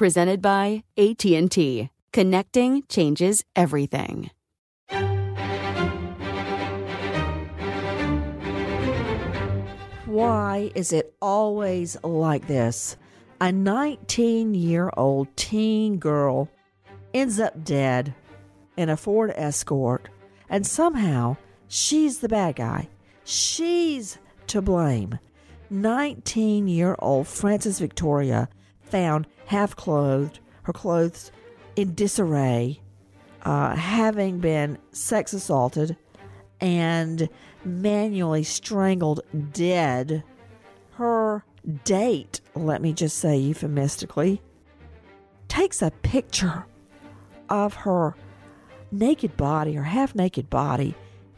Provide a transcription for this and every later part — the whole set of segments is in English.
presented by AT&T. Connecting changes everything. Why is it always like this? A 19 year old teen girl ends up dead in a Ford Escort, and somehow she's the bad guy. She's to blame. 19 year old Frances Victoria found half clothed, her clothes in disarray, uh, having been sex assaulted and manually strangled dead. Her date, let me just say euphemistically, takes a picture of her naked body, her half naked body,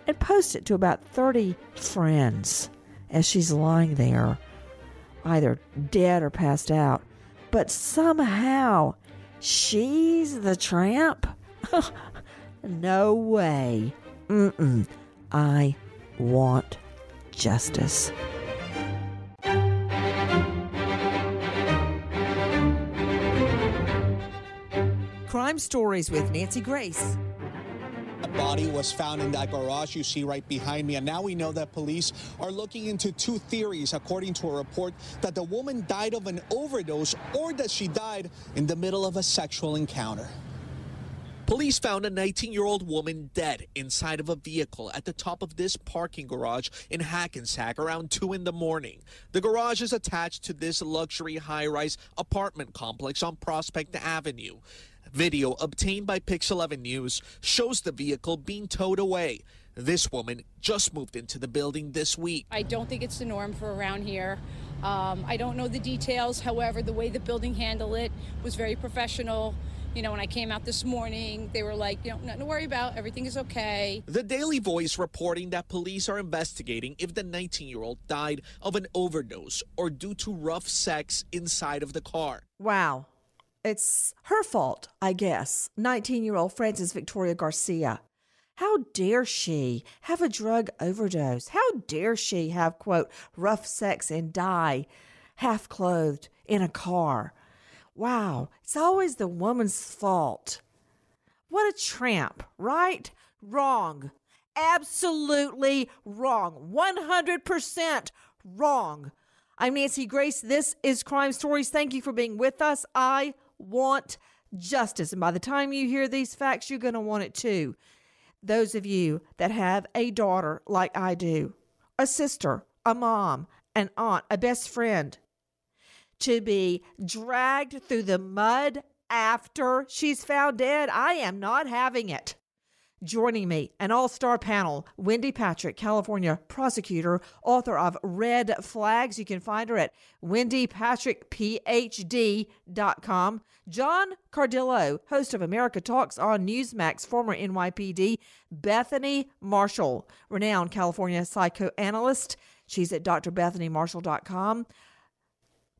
and posts it to about 30 friends as she's lying there, either dead or passed out but somehow she's the tramp? no way. Mm-mm. I want justice. Crime Stories with Nancy Grace body was found in that garage you see right behind me. And now we know that police are looking into two theories, according to a report that the woman died of an overdose or that she died in the middle of a sexual encounter. Police found a 19 year old woman dead inside of a vehicle at the top of this parking garage in Hackensack around 2 in the morning. The garage is attached to this luxury high rise apartment complex on Prospect Avenue. Video obtained by Pix 11 News shows the vehicle being towed away. This woman just moved into the building this week. I don't think it's the norm for around here. Um, I don't know the details. However, the way the building handled it was very professional. You know, when I came out this morning, they were like, you know, nothing to worry about. Everything is okay. The Daily Voice reporting that police are investigating if the 19 year old died of an overdose or due to rough sex inside of the car. Wow it's her fault, I guess. 19 year old Frances Victoria Garcia. How dare she have a drug overdose? How dare she have, quote, rough sex and die half clothed in a car? Wow, it's always the woman's fault. What a tramp, right? Wrong. Absolutely wrong. 100% wrong. I'm Nancy Grace. This is Crime Stories. Thank you for being with us. I want justice. And by the time you hear these facts, you're going to want it too. Those of you that have a daughter like I do, a sister, a mom, an aunt, a best friend, to be dragged through the mud after she's found dead, I am not having it. Joining me, an all star panel, Wendy Patrick, California prosecutor, author of Red Flags. You can find her at wendypatrickphd.com. John Cardillo, host of America Talks on Newsmax, former NYPD. Bethany Marshall, renowned California psychoanalyst. She's at drbethanymarshall.com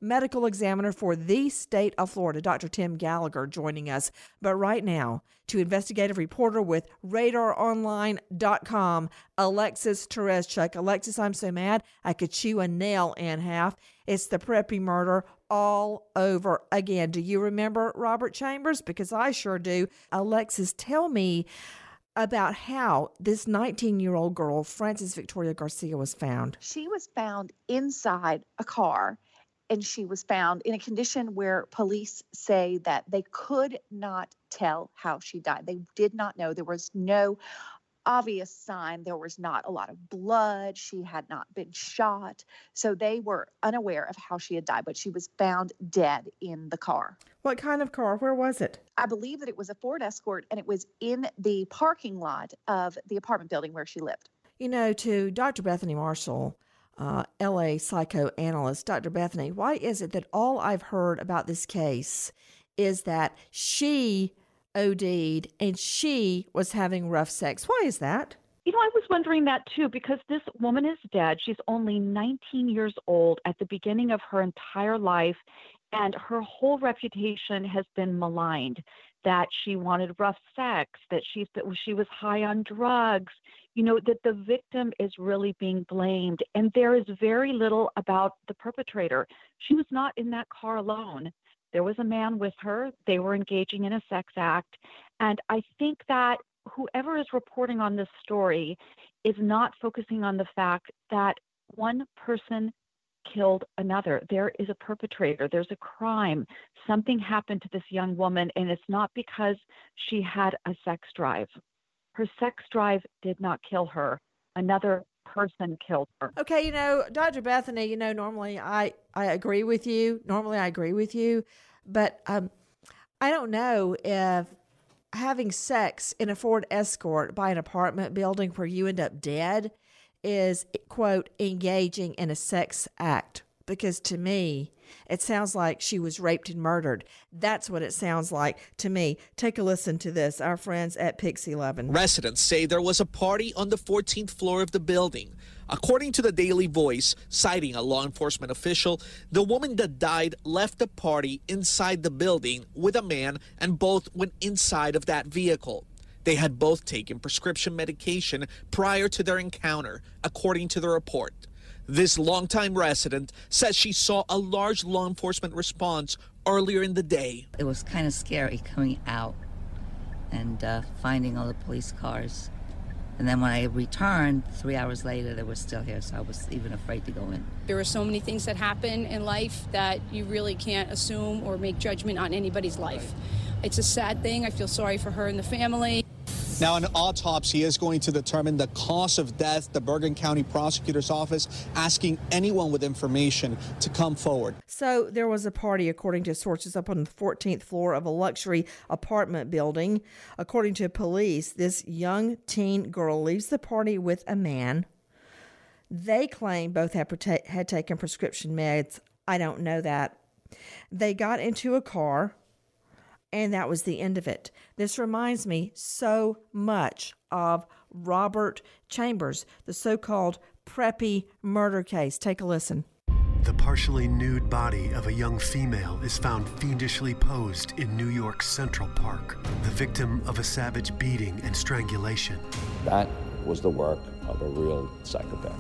medical examiner for the state of Florida, Dr. Tim Gallagher, joining us. But right now, to investigative reporter with radaronline.com, Alexis Tereszcuk. Alexis, I'm so mad I could chew a nail in half. It's the preppy murder all over again. Do you remember Robert Chambers? Because I sure do. Alexis, tell me about how this 19 year old girl, Frances Victoria Garcia, was found. She was found inside a car and she was found in a condition where police say that they could not tell how she died. They did not know. There was no obvious sign. There was not a lot of blood. She had not been shot. So they were unaware of how she had died, but she was found dead in the car. What kind of car? Where was it? I believe that it was a Ford Escort and it was in the parking lot of the apartment building where she lived. You know, to Dr. Bethany Marshall, uh, LA psychoanalyst, Dr. Bethany, why is it that all I've heard about this case is that she OD'd and she was having rough sex? Why is that? You know, I was wondering that too because this woman is dead. She's only 19 years old at the beginning of her entire life, and her whole reputation has been maligned that she wanted rough sex, that she that she was high on drugs, you know, that the victim is really being blamed. And there is very little about the perpetrator. She was not in that car alone. There was a man with her. They were engaging in a sex act. And I think that whoever is reporting on this story is not focusing on the fact that one person killed another. There is a perpetrator, there's a crime. Something happened to this young woman, and it's not because she had a sex drive. Her sex drive did not kill her. Another person killed her. Okay, you know, Dr. Bethany, you know, normally I I agree with you. Normally I agree with you, but um I don't know if having sex in a Ford Escort by an apartment building where you end up dead is quote engaging in a sex act because to me it sounds like she was raped and murdered. That's what it sounds like to me. Take a listen to this. Our friends at Pix 11. Residents say there was a party on the 14th floor of the building. According to the Daily Voice, citing a law enforcement official, the woman that died left the party inside the building with a man and both went inside of that vehicle. They had both taken prescription medication prior to their encounter, according to the report. This longtime resident says she saw a large law enforcement response earlier in the day. It was kind of scary coming out and uh, finding all the police cars. And then when I returned, three hours later, they were still here, so I was even afraid to go in. There are so many things that happen in life that you really can't assume or make judgment on anybody's life. It's a sad thing. I feel sorry for her and the family. Now, an autopsy is going to determine the cause of death. The Bergen County Prosecutor's Office asking anyone with information to come forward. So, there was a party, according to sources, up on the 14th floor of a luxury apartment building. According to police, this young teen girl leaves the party with a man. They claim both had, had taken prescription meds. I don't know that. They got into a car and that was the end of it. This reminds me so much of Robert Chambers, the so called preppy murder case. Take a listen. The partially nude body of a young female is found fiendishly posed in New York's Central Park, the victim of a savage beating and strangulation. That was the work of a real psychopath.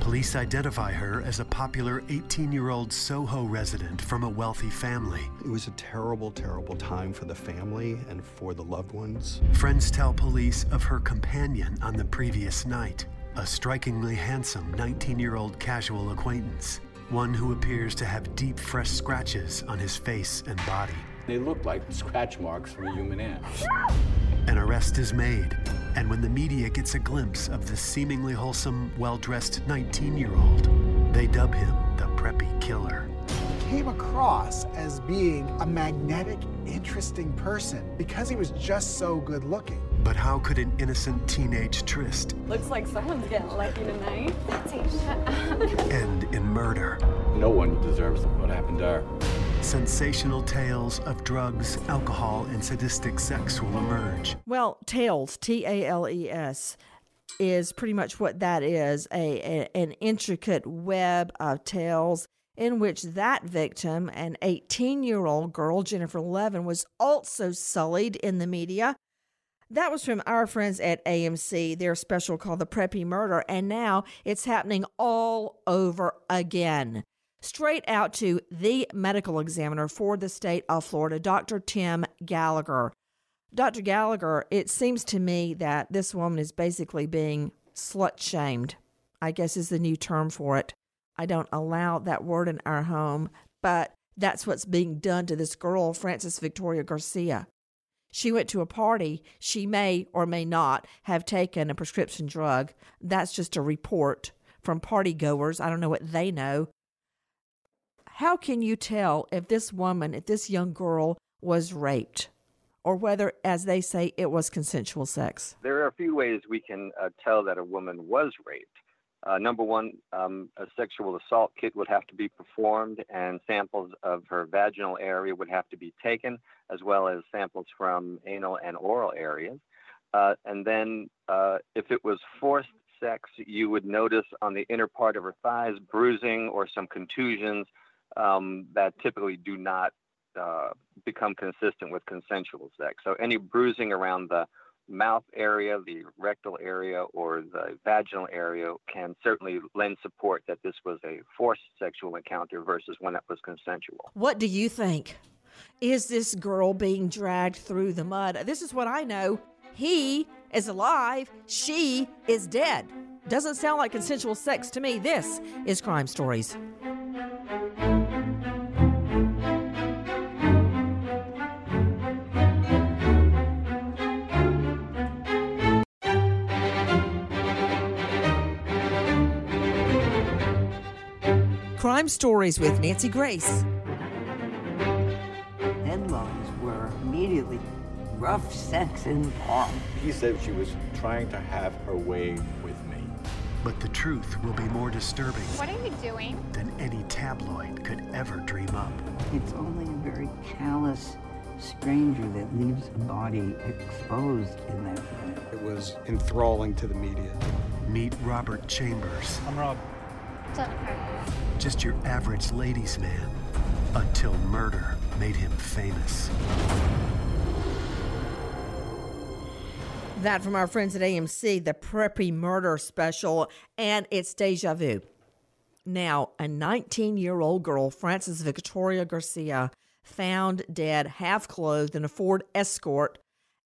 Police identify her as a popular 18 year old Soho resident from a wealthy family. It was a terrible, terrible time for the family and for the loved ones. Friends tell police of her companion on the previous night, a strikingly handsome 19 year old casual acquaintance, one who appears to have deep, fresh scratches on his face and body. They look like scratch marks from a human ant. An arrest is made, and when the media gets a glimpse of the seemingly wholesome, well dressed 19 year old, they dub him the preppy killer. He came across as being a magnetic, interesting person because he was just so good looking. But how could an innocent teenage tryst Looks like someone's getting lucky tonight. Betsy, shut up. end in murder? No one deserves what happened to her. Sensational tales of drugs, alcohol, and sadistic sex will emerge. Well, Tales, T A L E S, is pretty much what that is a, a an intricate web of tales in which that victim, an 18 year old girl, Jennifer Levin, was also sullied in the media. That was from our friends at AMC, their special called The Preppy Murder, and now it's happening all over again. Straight out to the medical examiner for the state of Florida, Dr. Tim Gallagher. Dr. Gallagher, it seems to me that this woman is basically being slut shamed, I guess is the new term for it. I don't allow that word in our home, but that's what's being done to this girl, Frances Victoria Garcia. She went to a party. She may or may not have taken a prescription drug. That's just a report from party goers. I don't know what they know. How can you tell if this woman, if this young girl was raped, or whether, as they say, it was consensual sex? There are a few ways we can uh, tell that a woman was raped. Uh, number one, um, a sexual assault kit would have to be performed, and samples of her vaginal area would have to be taken, as well as samples from anal and oral areas. Uh, and then, uh, if it was forced sex, you would notice on the inner part of her thighs bruising or some contusions um, that typically do not uh, become consistent with consensual sex. So, any bruising around the mouth area, the rectal area, or the vaginal area can certainly lend support that this was a forced sexual encounter versus one that was consensual. What do you think? Is this girl being dragged through the mud? This is what I know. He is alive, she is dead. Doesn't sound like consensual sex to me. This is Crime Stories. Crime Stories with Nancy Grace. Headlines were immediately rough sex in park. He said she was trying to have her way with me. But the truth will be more disturbing What are you doing? than any tabloid could ever dream up. It's only a very callous stranger that leaves a body exposed in that way. It was enthralling to the media. Meet Robert Chambers, I'm Rob. Just your average ladies' man, until murder made him famous. That from our friends at AMC, the Preppy Murder Special, and it's deja vu. Now, a 19 year old girl, Frances Victoria Garcia, found dead, half clothed in a Ford Escort.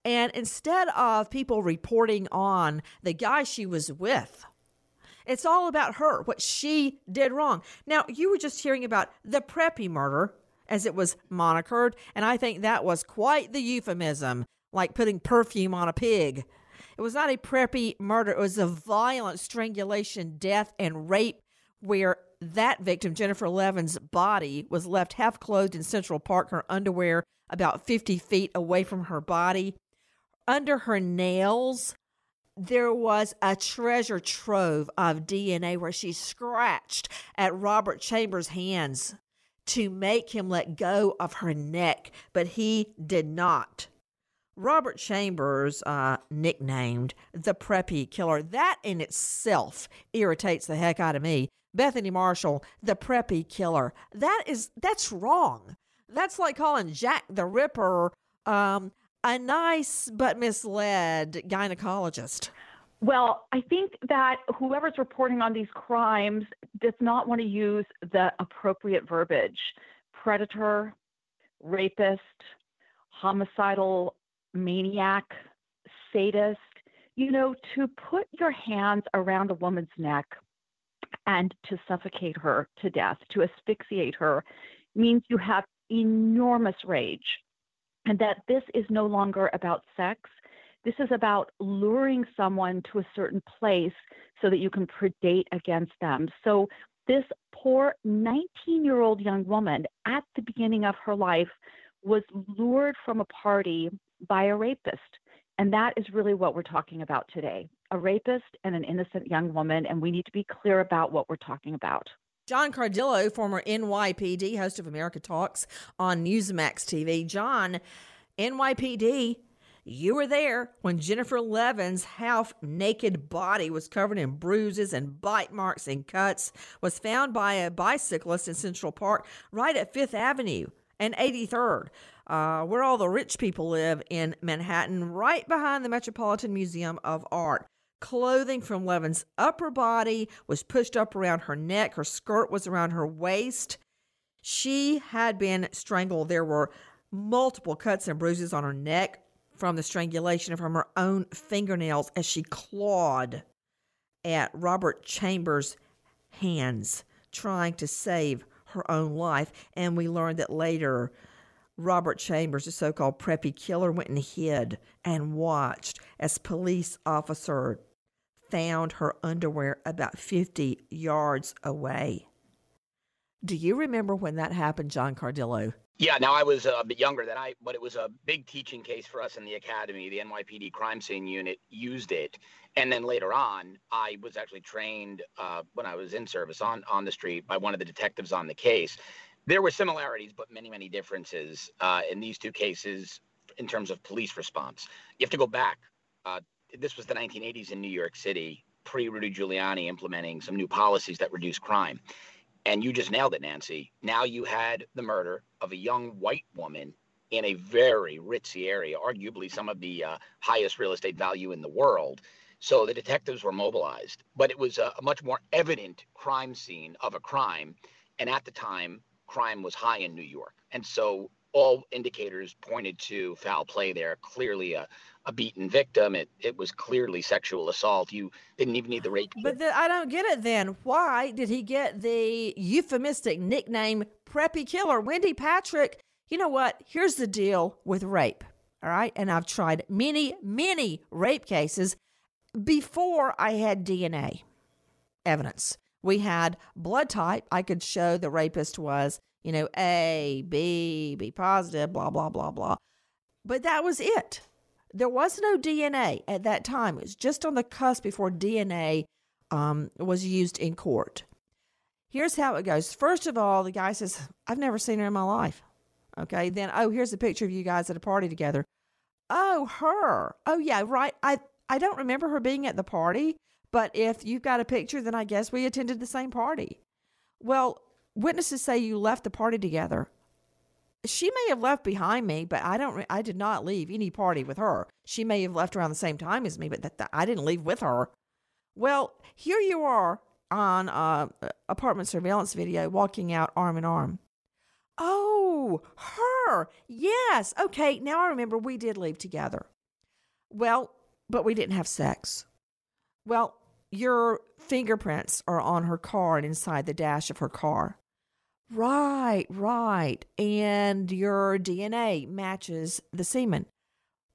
And instead of people reporting on the guy she was with, it's all about her, what she did wrong. Now, you were just hearing about the Preppy murder, as it was monikered, and I think that was quite the euphemism, like putting perfume on a pig. It was not a preppy murder, it was a violent strangulation, death, and rape where that victim, Jennifer Levin's body, was left half clothed in Central Park, her underwear about 50 feet away from her body. Under her nails, there was a treasure trove of DNA where she scratched at Robert Chambers' hands to make him let go of her neck, but he did not. Robert Chambers, uh, nicknamed the Preppy Killer, that in itself irritates the heck out of me. Bethany Marshall, the Preppy Killer, that is that's wrong. That's like calling Jack the Ripper um, a nice but misled gynecologist. Well, I think that whoever's reporting on these crimes does not want to use the appropriate verbiage predator, rapist, homicidal maniac, sadist. You know, to put your hands around a woman's neck and to suffocate her to death, to asphyxiate her, means you have enormous rage. And that this is no longer about sex. This is about luring someone to a certain place so that you can predate against them. So, this poor 19 year old young woman at the beginning of her life was lured from a party by a rapist. And that is really what we're talking about today a rapist and an innocent young woman. And we need to be clear about what we're talking about. John Cardillo, former NYPD host of America Talks on Newsmax TV. John, NYPD, you were there when Jennifer Levin's half naked body was covered in bruises and bite marks and cuts, was found by a bicyclist in Central Park right at Fifth Avenue and 83rd, uh, where all the rich people live in Manhattan, right behind the Metropolitan Museum of Art. Clothing from Levin's upper body was pushed up around her neck. Her skirt was around her waist. She had been strangled. There were multiple cuts and bruises on her neck from the strangulation from her own fingernails as she clawed at Robert Chambers' hands, trying to save her own life. And we learned that later, Robert Chambers, the so called preppy killer, went and hid and watched as police officer found her underwear about 50 yards away. Do you remember when that happened, John Cardillo? Yeah, now I was a bit younger than I, but it was a big teaching case for us in the academy. The NYPD crime scene unit used it, and then later on, I was actually trained uh, when I was in service on on the street by one of the detectives on the case. There were similarities, but many many differences uh, in these two cases in terms of police response. You have to go back. Uh, this was the 1980s in New York City, pre Rudy Giuliani implementing some new policies that reduce crime. And you just nailed it, Nancy. Now you had the murder of a young white woman in a very ritzy area, arguably some of the uh, highest real estate value in the world. So the detectives were mobilized, but it was a, a much more evident crime scene of a crime. And at the time, crime was high in New York. And so all indicators pointed to foul play there. Clearly, a, a beaten victim. It it was clearly sexual assault. You didn't even need the rape. But the, I don't get it. Then why did he get the euphemistic nickname "Preppy Killer"? Wendy Patrick. You know what? Here's the deal with rape. All right, and I've tried many, many rape cases before I had DNA evidence. We had blood type. I could show the rapist was, you know, A, B, B positive, blah, blah, blah, blah. But that was it there was no DNA at that time. It was just on the cusp before DNA um, was used in court. Here's how it goes. First of all, the guy says, I've never seen her in my life. Okay. Then, oh, here's a picture of you guys at a party together. Oh, her. Oh, yeah, right. I, I don't remember her being at the party, but if you've got a picture, then I guess we attended the same party. Well, witnesses say you left the party together she may have left behind me, but I don't. I did not leave any party with her. She may have left around the same time as me, but that, that I didn't leave with her. Well, here you are on uh, apartment surveillance video, walking out arm in arm. Oh, her. Yes. Okay. Now I remember we did leave together. Well, but we didn't have sex. Well, your fingerprints are on her car and inside the dash of her car. Right, right. And your DNA matches the semen.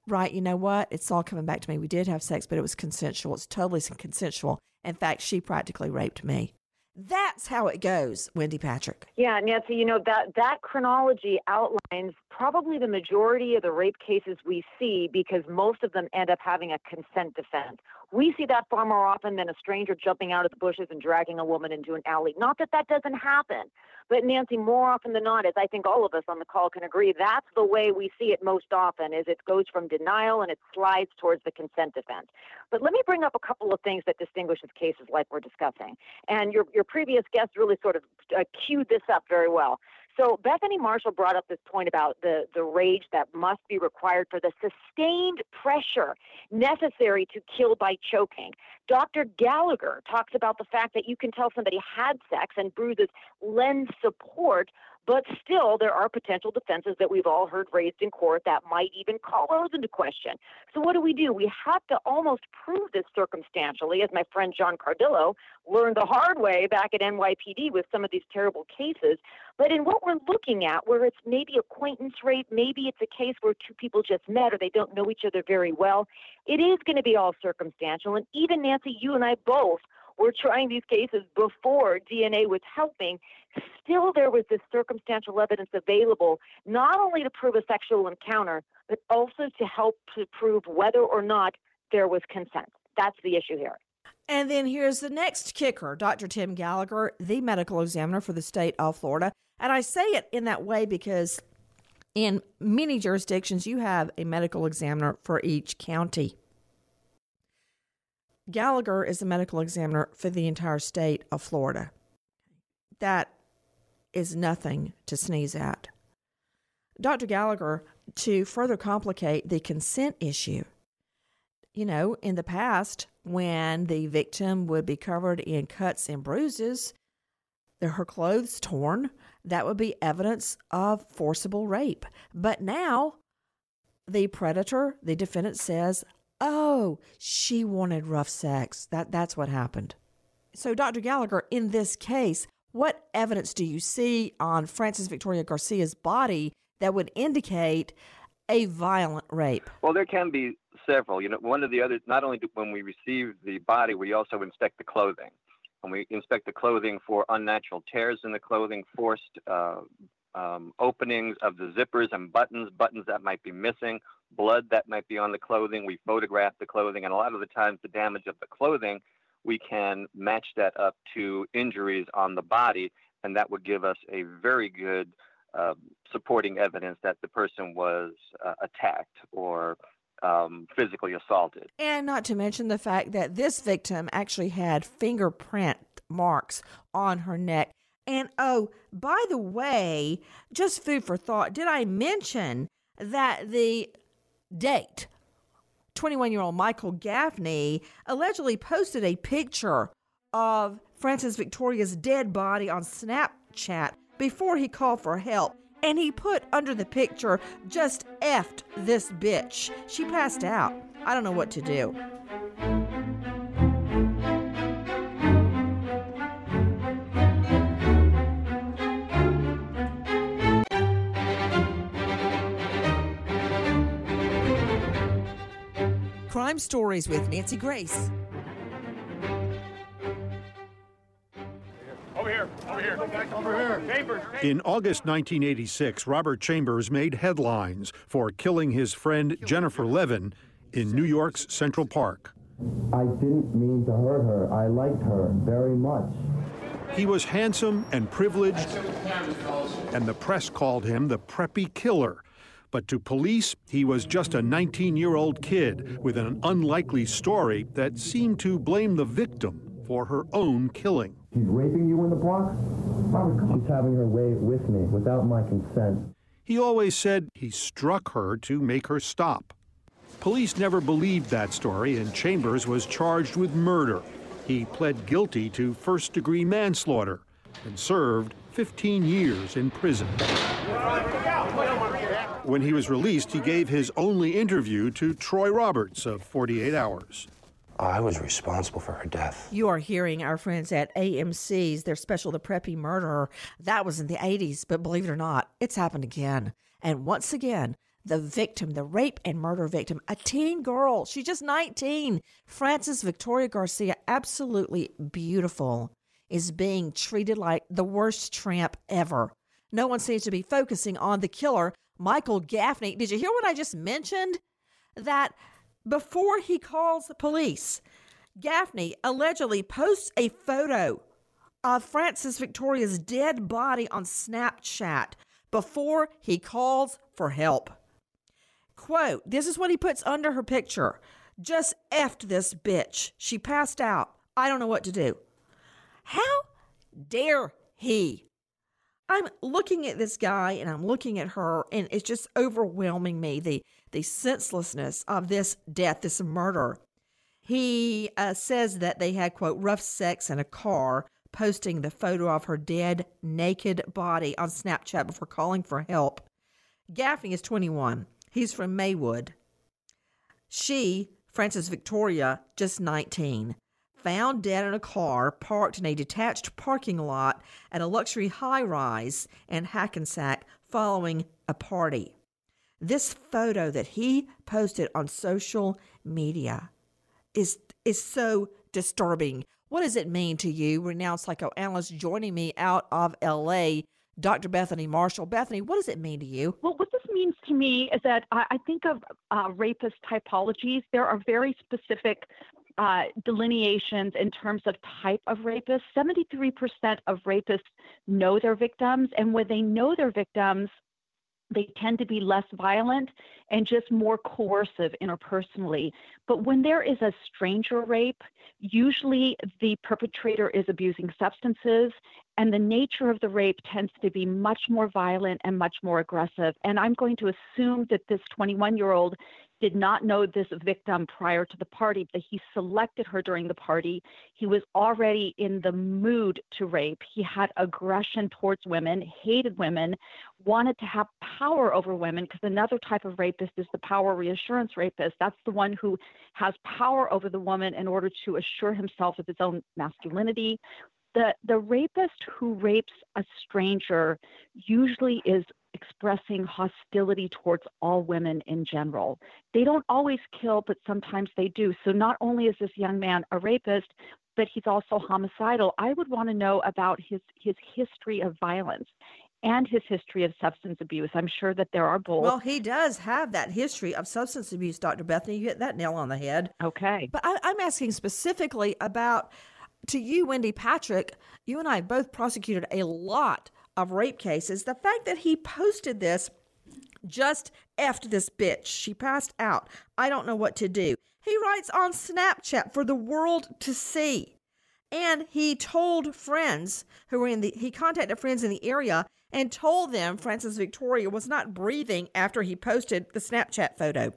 Right, you know what? It's all coming back to me. We did have sex, but it was consensual. It's totally consensual. In fact, she practically raped me. That's how it goes, Wendy Patrick. Yeah, Nancy, you know that that chronology outlines probably the majority of the rape cases we see because most of them end up having a consent defense. We see that far more often than a stranger jumping out of the bushes and dragging a woman into an alley. Not that that doesn't happen, but Nancy, more often than not, as I think all of us on the call can agree, that's the way we see it most often. Is it goes from denial and it slides towards the consent defense. But let me bring up a couple of things that distinguishes cases like we're discussing. And your your previous guest really sort of uh, cued this up very well. So Bethany Marshall brought up this point about the, the rage that must be required for the sustained pressure necessary to kill by choking. Dr. Gallagher talks about the fact that you can tell somebody had sex and bruises lend support but still, there are potential defenses that we've all heard raised in court that might even call those into question. So, what do we do? We have to almost prove this circumstantially, as my friend John Cardillo learned the hard way back at NYPD with some of these terrible cases. But in what we're looking at, where it's maybe acquaintance rape, maybe it's a case where two people just met or they don't know each other very well, it is going to be all circumstantial. And even Nancy, you and I both were trying these cases before DNA was helping, still there was this circumstantial evidence available, not only to prove a sexual encounter, but also to help to prove whether or not there was consent. That's the issue here. And then here's the next kicker Dr. Tim Gallagher, the medical examiner for the state of Florida. And I say it in that way because in many jurisdictions, you have a medical examiner for each county. Gallagher is the medical examiner for the entire state of Florida. That is nothing to sneeze at. Dr. Gallagher, to further complicate the consent issue, you know, in the past, when the victim would be covered in cuts and bruises, her clothes torn, that would be evidence of forcible rape. But now, the predator, the defendant says, Oh, she wanted rough sex. That that's what happened. So, Dr. Gallagher, in this case, what evidence do you see on Frances Victoria Garcia's body that would indicate a violent rape? Well, there can be several. You know, one of the other, not only do, when we receive the body, we also inspect the clothing. And we inspect the clothing for unnatural tears in the clothing, forced uh, um, openings of the zippers and buttons, buttons that might be missing, blood that might be on the clothing. We photograph the clothing, and a lot of the times, the damage of the clothing, we can match that up to injuries on the body, and that would give us a very good uh, supporting evidence that the person was uh, attacked or um, physically assaulted. And not to mention the fact that this victim actually had fingerprint marks on her neck. And oh, by the way, just food for thought, did I mention that the date, 21 year old Michael Gaffney, allegedly posted a picture of Frances Victoria's dead body on Snapchat before he called for help. And he put under the picture, just effed this bitch. She passed out. I don't know what to do. Crime Stories with Nancy Grace. Over here, over here, over here. Chambers. In August 1986, Robert Chambers made headlines for killing his friend Jennifer Levin in New York's Central Park. I didn't mean to hurt her. I liked her very much. He was handsome and privileged, and the press called him the preppy killer. But to police, he was just a 19 year old kid with an unlikely story that seemed to blame the victim for her own killing. She's raping you in the park? She's having her way with me without my consent. He always said he struck her to make her stop. Police never believed that story, and Chambers was charged with murder. He pled guilty to first degree manslaughter and served 15 years in prison. When he was released, he gave his only interview to Troy Roberts of 48 Hours. I was responsible for her death. You are hearing our friends at AMC's, their special, The Preppy Murderer. That was in the 80s, but believe it or not, it's happened again. And once again, the victim, the rape and murder victim, a teen girl, she's just 19, Frances Victoria Garcia, absolutely beautiful, is being treated like the worst tramp ever. No one seems to be focusing on the killer, Michael Gaffney. Did you hear what I just mentioned? That before he calls police, Gaffney allegedly posts a photo of Frances Victoria's dead body on Snapchat before he calls for help. Quote, this is what he puts under her picture. Just effed this bitch. She passed out. I don't know what to do. How dare he? I'm looking at this guy and I'm looking at her, and it's just overwhelming me the the senselessness of this death, this murder. He uh, says that they had quote rough sex in a car, posting the photo of her dead, naked body on Snapchat before calling for help. Gaffney is 21. He's from Maywood. She, Frances Victoria, just 19 found dead in a car parked in a detached parking lot at a luxury high rise in Hackensack following a party. This photo that he posted on social media is is so disturbing. What does it mean to you? Renowned psychoanalyst joining me out of LA, Dr. Bethany Marshall. Bethany, what does it mean to you? Well, what this means to me is that I, I think of uh, rapist typologies. There are very specific uh, delineations in terms of type of rapist. 73% of rapists know their victims, and when they know their victims, they tend to be less violent and just more coercive interpersonally. But when there is a stranger rape, usually the perpetrator is abusing substances, and the nature of the rape tends to be much more violent and much more aggressive. And I'm going to assume that this 21 year old did not know this victim prior to the party, but he selected her during the party. He was already in the mood to rape. He had aggression towards women, hated women, wanted to have power over women, because another type of rapist is the power reassurance rapist. That's the one who has power over the woman in order to assure himself of his own masculinity. The, the rapist who rapes a stranger usually is expressing hostility towards all women in general. They don't always kill, but sometimes they do. So not only is this young man a rapist, but he's also homicidal. I would want to know about his his history of violence and his history of substance abuse. I'm sure that there are both. Well, he does have that history of substance abuse, Dr. Bethany. You hit that nail on the head. Okay. But I, I'm asking specifically about to you, Wendy Patrick. You and I both prosecuted a lot of rape cases. The fact that he posted this just effed this bitch. She passed out. I don't know what to do. He writes on Snapchat for the world to see. And he told friends who were in the, he contacted friends in the area and told them Frances Victoria was not breathing after he posted the Snapchat photo.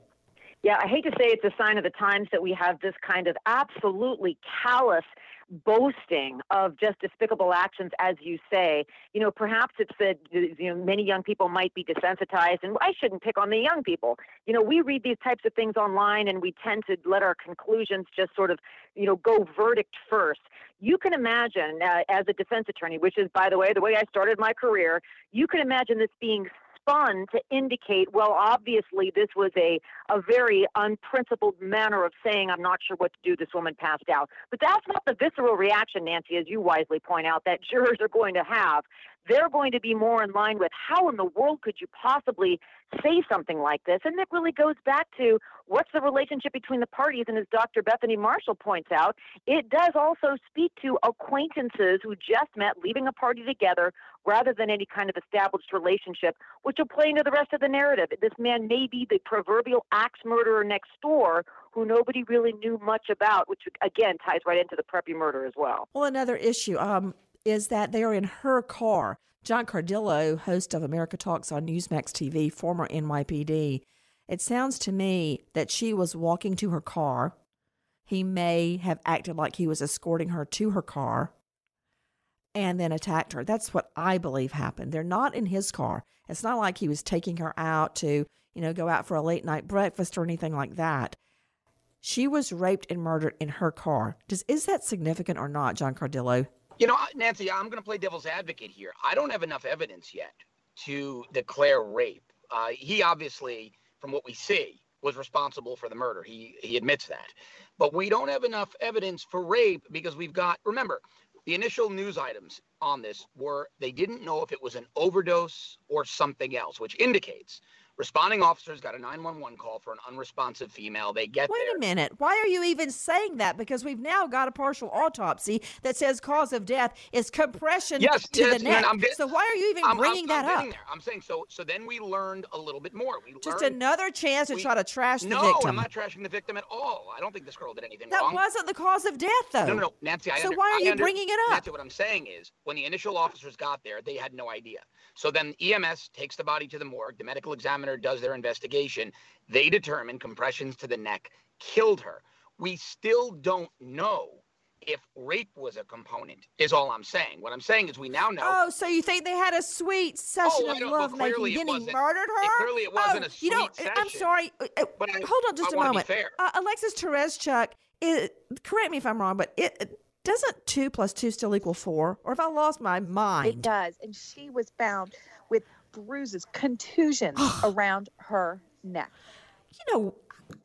Yeah, I hate to say it's a sign of the times that we have this kind of absolutely callous boasting of just despicable actions, as you say. You know, perhaps it's that you know many young people might be desensitized, and I shouldn't pick on the young people. You know, we read these types of things online, and we tend to let our conclusions just sort of, you know, go verdict first. You can imagine, uh, as a defense attorney, which is, by the way, the way I started my career, you can imagine this being spun to indicate, well, obviously this was a, a very unprincipled manner of saying, I'm not sure what to do. This woman passed out. But that's not the visceral reaction, Nancy, as you wisely point out, that jurors are going to have they're going to be more in line with how in the world could you possibly say something like this? And it really goes back to what's the relationship between the parties. And as Dr. Bethany Marshall points out, it does also speak to acquaintances who just met leaving a party together rather than any kind of established relationship, which will play into the rest of the narrative. This man may be the proverbial axe murderer next door who nobody really knew much about, which again ties right into the preppy murder as well. Well, another issue. Um, is that they are in her car. John Cardillo, host of America Talks on Newsmax TV, former NYPD, it sounds to me that she was walking to her car. He may have acted like he was escorting her to her car and then attacked her. That's what I believe happened. They're not in his car. It's not like he was taking her out to, you know, go out for a late night breakfast or anything like that. She was raped and murdered in her car. Does is that significant or not, John Cardillo? You know, Nancy, I'm going to play devil's advocate here. I don't have enough evidence yet to declare rape. Uh, he obviously, from what we see, was responsible for the murder. He he admits that, but we don't have enough evidence for rape because we've got. Remember, the initial news items on this were they didn't know if it was an overdose or something else, which indicates Responding officers got a 911 call for an unresponsive female. They get Wait there. a minute. Why are you even saying that? Because we've now got a partial autopsy that says cause of death is compression Yes, to yes, the neck. I'm get- so why are you even I'm- I'm- bringing I'm that up? there. I'm saying so. So then we learned a little bit more. We Just learned, another chance to we- try to trash the no, victim. No, I'm not trashing the victim at all. I don't think this girl did anything that wrong. wasn't the cause of death, though. No, no, no, Nancy. I So under- why are I you under- bringing it up? Nancy, what I'm saying is, when the initial officers got there, they had no idea. So then EMS takes the body to the morgue. The medical examiner does their investigation. They determine compressions to the neck killed her. We still don't know if rape was a component. Is all I'm saying. What I'm saying is, we now know. Oh, so you think they had a sweet session Oh, of love making? clearly it Then he murdered her. it- clearly it wasn't oh, a You know, sweet I'm sorry. uh, uh, But I- hold on just I a wanna be moment. fair. Uh, Alexis Tereszcuk, it, correct me if I'm wrong, but it, it doesn't two plus two still equal four? Or if I lost my mind? It does. And she was found with bruises, contusions around her neck. you know,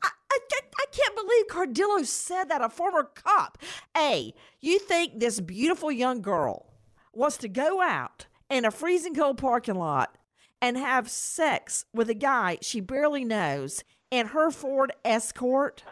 I, I, I can't believe Cardillo said that, a former cop. A, you think this beautiful young girl wants to go out in a freezing cold parking lot and have sex with a guy she barely knows in her Ford Escort?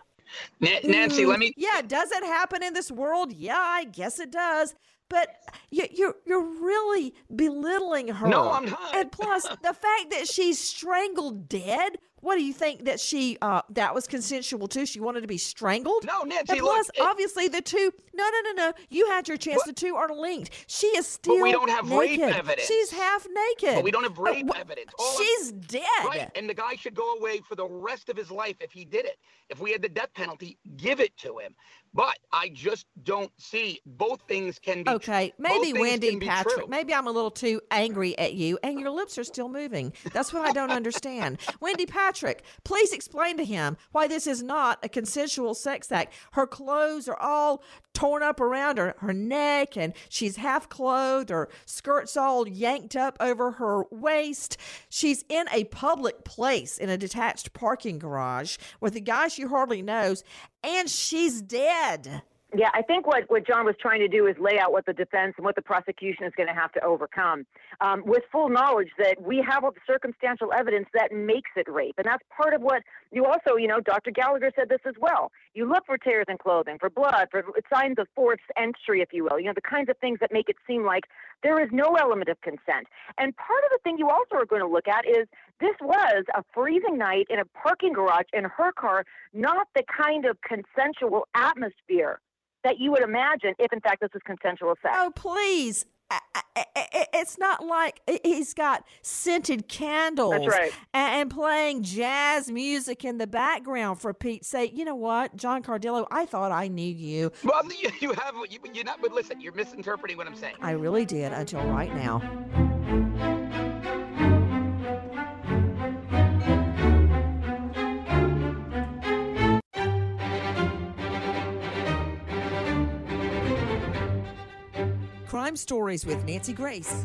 Na- Nancy, let me. Mm, yeah, does it happen in this world? Yeah, I guess it does. But you, you're you're really belittling her. No, I'm not. And plus, the fact that she's strangled dead. What do you think that she uh that was consensual too? She wanted to be strangled. No, Nancy, And look, plus, it- obviously, the two. No, no, no, no. You had your chance. The two are linked. She is still. But we don't have rape naked. evidence. She's half naked. But we don't have Uh, rape wh- evidence. All I'm- she's dead. Right, and the guy should go away for the rest of his life if he did it. If we had the death penalty, give it to him. But I just don't see both things can be. Okay, maybe Wendy Patrick. Maybe I'm a little too angry at you, and your lips are still moving. That's what I don't understand. Wendy Patrick, please explain to him why this is not a consensual sex act. Her clothes are all torn up around her, her neck, and she's half clothed, her skirt's all yanked up over her waist. She's in a public place in a detached parking garage with a guy she hardly knows, and she's dead. Yeah, I think what, what John was trying to do is lay out what the defense and what the prosecution is going to have to overcome, um, with full knowledge that we have all the circumstantial evidence that makes it rape, and that's part of what you also, you know, Dr. Gallagher said this as well. You look for tears in clothing, for blood, for signs of forced entry, if you will. You know, the kinds of things that make it seem like there is no element of consent. And part of the thing you also are going to look at is this was a freezing night in a parking garage in her car, not the kind of consensual atmosphere that you would imagine if, in fact, this was consensual sex. Oh, please. I- I- I- It's not like he's got scented candles That's right. a- and playing jazz music in the background for Pete's sake. You know what, John Cardillo, I thought I knew you. Well, you, you have you, you're not. But listen, you're misinterpreting what I'm saying. I really did until right now. Crime Stories with Nancy Grace.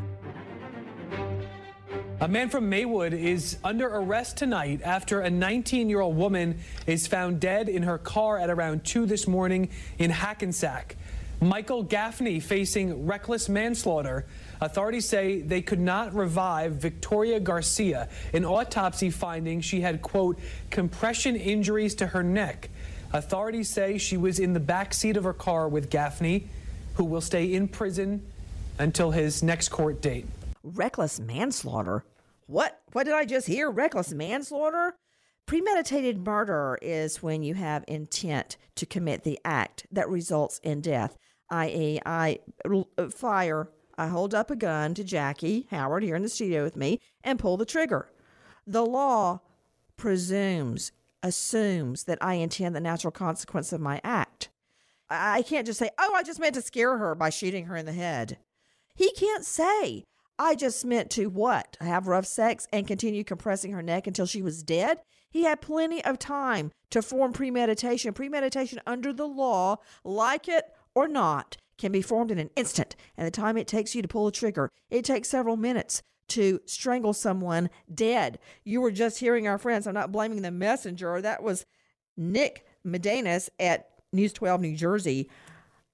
A man from Maywood is under arrest tonight after a 19 year old woman is found dead in her car at around 2 this morning in Hackensack. Michael Gaffney facing reckless manslaughter. Authorities say they could not revive Victoria Garcia, an autopsy finding she had, quote, compression injuries to her neck. Authorities say she was in the back seat of her car with Gaffney, who will stay in prison until his next court date. Reckless manslaughter? What? What did I just hear? Reckless manslaughter? Premeditated murder is when you have intent to commit the act that results in death, i.e., I l- uh, fire, I hold up a gun to Jackie Howard here in the studio with me and pull the trigger. The law presumes, assumes that I intend the natural consequence of my act. I can't just say, oh, I just meant to scare her by shooting her in the head. He can't say, I just meant to what? Have rough sex and continue compressing her neck until she was dead? He had plenty of time to form premeditation. Premeditation under the law, like it or not, can be formed in an instant. And the time it takes you to pull a trigger, it takes several minutes to strangle someone dead. You were just hearing our friends. I'm not blaming the messenger. That was Nick Medenas at News 12 New Jersey.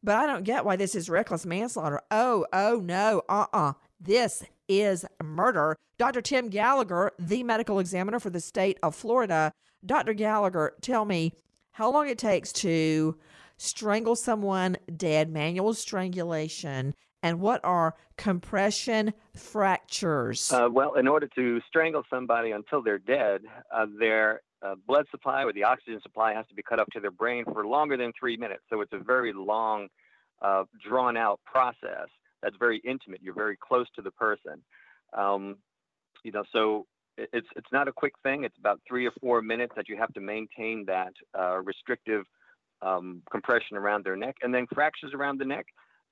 But I don't get why this is reckless manslaughter. Oh, oh no, uh uh This is murder. Dr. Tim Gallagher, the medical examiner for the state of Florida. Dr. Gallagher, tell me how long it takes to strangle someone dead, manual strangulation, and what are compression fractures? Uh, well, in order to strangle somebody until they're dead, uh, their uh, blood supply or the oxygen supply has to be cut off to their brain for longer than three minutes. So it's a very long, uh, drawn out process that's very intimate. You're very close to the person. Um, you know, so it's it's not a quick thing. It's about three or four minutes that you have to maintain that uh, restrictive um, compression around their neck, and then fractures around the neck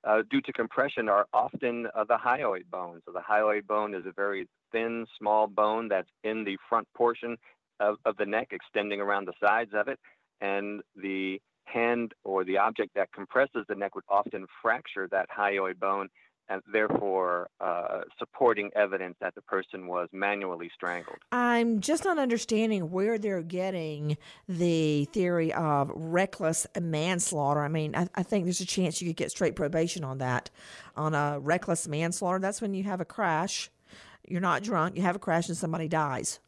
uh, due to compression are often uh, the hyoid bone. So the hyoid bone is a very thin, small bone that's in the front portion of, of the neck, extending around the sides of it, and the hand or the object that compresses the neck would often fracture that hyoid bone and therefore uh, supporting evidence that the person was manually strangled. I'm just not understanding where they're getting the theory of reckless manslaughter. I mean, I, I, think there's a chance you could get straight probation on that. On a reckless manslaughter, that's when you have a crash. You're not drunk, you have a crash, and somebody dies.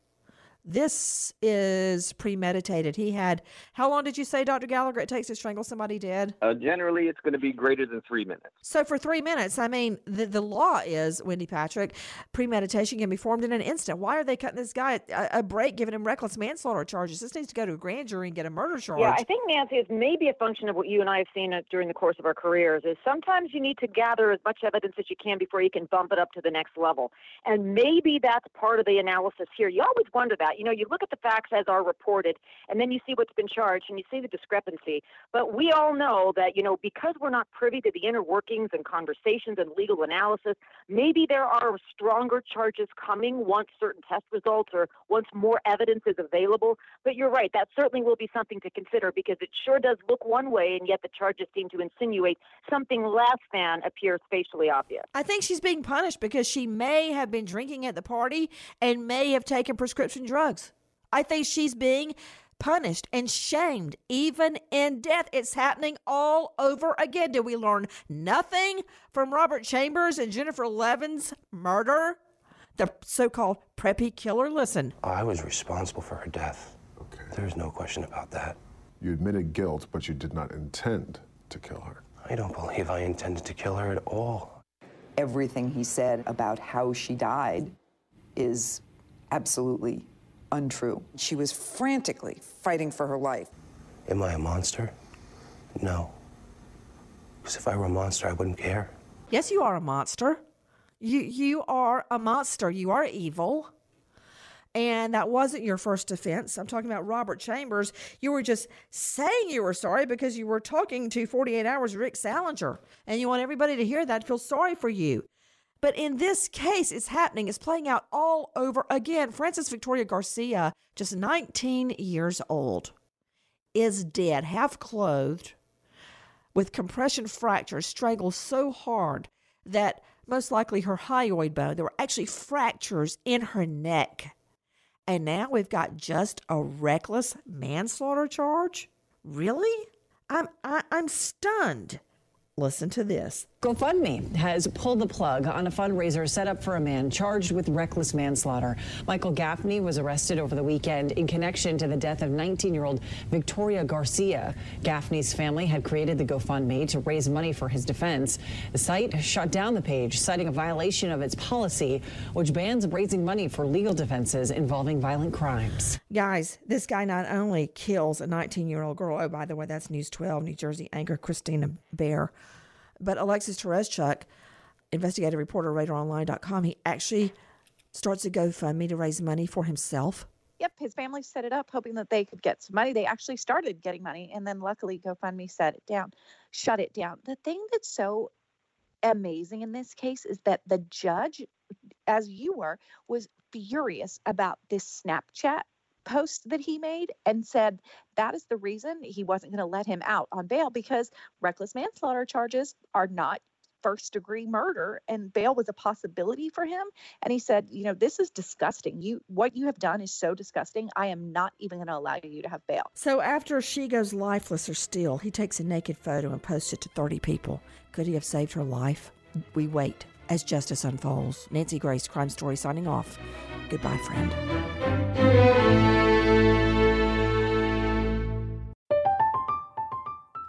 This is premeditated. He had, how long did you say, Dr. Gallagher, it takes to strangle somebody dead? Uh, generally, it's going to be greater than three minutes. So, for three minutes, I mean, the, the law is, Wendy Patrick, premeditation can be formed in an instant. Why are they cutting this guy a, a break, giving him reckless manslaughter charges? This needs to go to a grand jury and get a murder charge. Yeah, I think, Nancy, it's maybe a function of what you and I have seen during the course of our careers is sometimes you need to gather as much evidence as you can before you can bump it up to the next level. And maybe that's part of the analysis here. You always wonder that you know, you look at the facts as are reported, and then you see what's been charged, and you see the discrepancy. But we all know that, you know, because we're not privy to the inner workings and conversations and legal analysis, maybe there are stronger charges coming once certain test results or once more evidence is available. But you're right, that certainly will be something to consider because it sure does look one way, and yet the charges seem to insinuate something less than appears facially obvious. I think she's being punished because she may have been drinking at the party and may have taken prescription drugs drugs. I think she's being punished and shamed, even in death. It's happening all over again. Did we learn nothing from Robert Chambers and Jennifer Levin's murder? The so called preppy killer? Listen. I was responsible for her death. Okay. There's no question about that. You admitted guilt, but you did not intend to kill her. I don't believe I intended to kill her at all. Everything he said about how she died is absolutely untrue. She was frantically fighting for her life. Am I a monster? No. Because if I were a monster, I wouldn't care. Yes, you are a monster. You you are a monster. You are evil. And that wasn't your first offense. I'm talking about Robert Chambers. You were just saying you were sorry because you were talking to 48 Hours Rick Salinger. And you want everybody to hear that, feel sorry for you. But in this case, it's happening. It's playing out all over again. Frances Victoria Garcia, just 19 years old, is dead, half clothed, with compression fractures, strangled so hard that most likely her hyoid bone, there were actually fractures in her neck. And now we've got just a reckless manslaughter charge? Really? I'm I, am i am stunned. Listen to this. GoFundMe has pulled the plug on a fundraiser set up for a man charged with reckless manslaughter. Michael Gaffney was arrested over the weekend in connection to the death of 19 year old Victoria Garcia. Gaffney's family had created the GoFundMe to raise money for his defense. The site shut down the page, citing a violation of its policy, which bans raising money for legal defenses involving violent crimes. Guys, this guy not only kills a 19 year old girl, oh, by the way, that's News 12, New Jersey anchor Christina Bear but Alexis Tereszcuk, investigative reporter, RadarOnline.com, he actually starts a GoFundMe to raise money for himself. Yep, his family set it up hoping that they could get some money. They actually started getting money, and then luckily GoFundMe set it down, shut it down. The thing that's so amazing in this case is that the judge, as you were, was furious about this Snapchat post that he made and said that is the reason he wasn't going to let him out on bail because reckless manslaughter charges are not first degree murder and bail was a possibility for him and he said you know this is disgusting you what you have done is so disgusting i am not even going to allow you to have bail so after she goes lifeless or still he takes a naked photo and posts it to 30 people could he have saved her life we wait as justice unfolds. Nancy Grace, Crime Story, signing off. Goodbye, friend.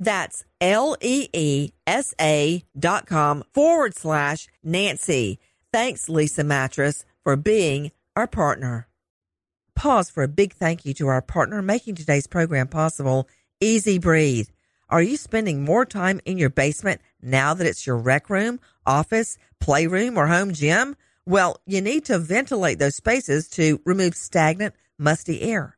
That's L-E-E-S-A dot com forward slash Nancy. Thanks, Leesa Mattress, for being our partner. Pause for a big thank you to our partner making today's program possible, EZ Breathe. Are you spending more time in your basement now that it's your rec room, office, playroom, or home gym? Well, you need to ventilate those spaces to remove stagnant, musty air.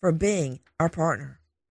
for being our partner.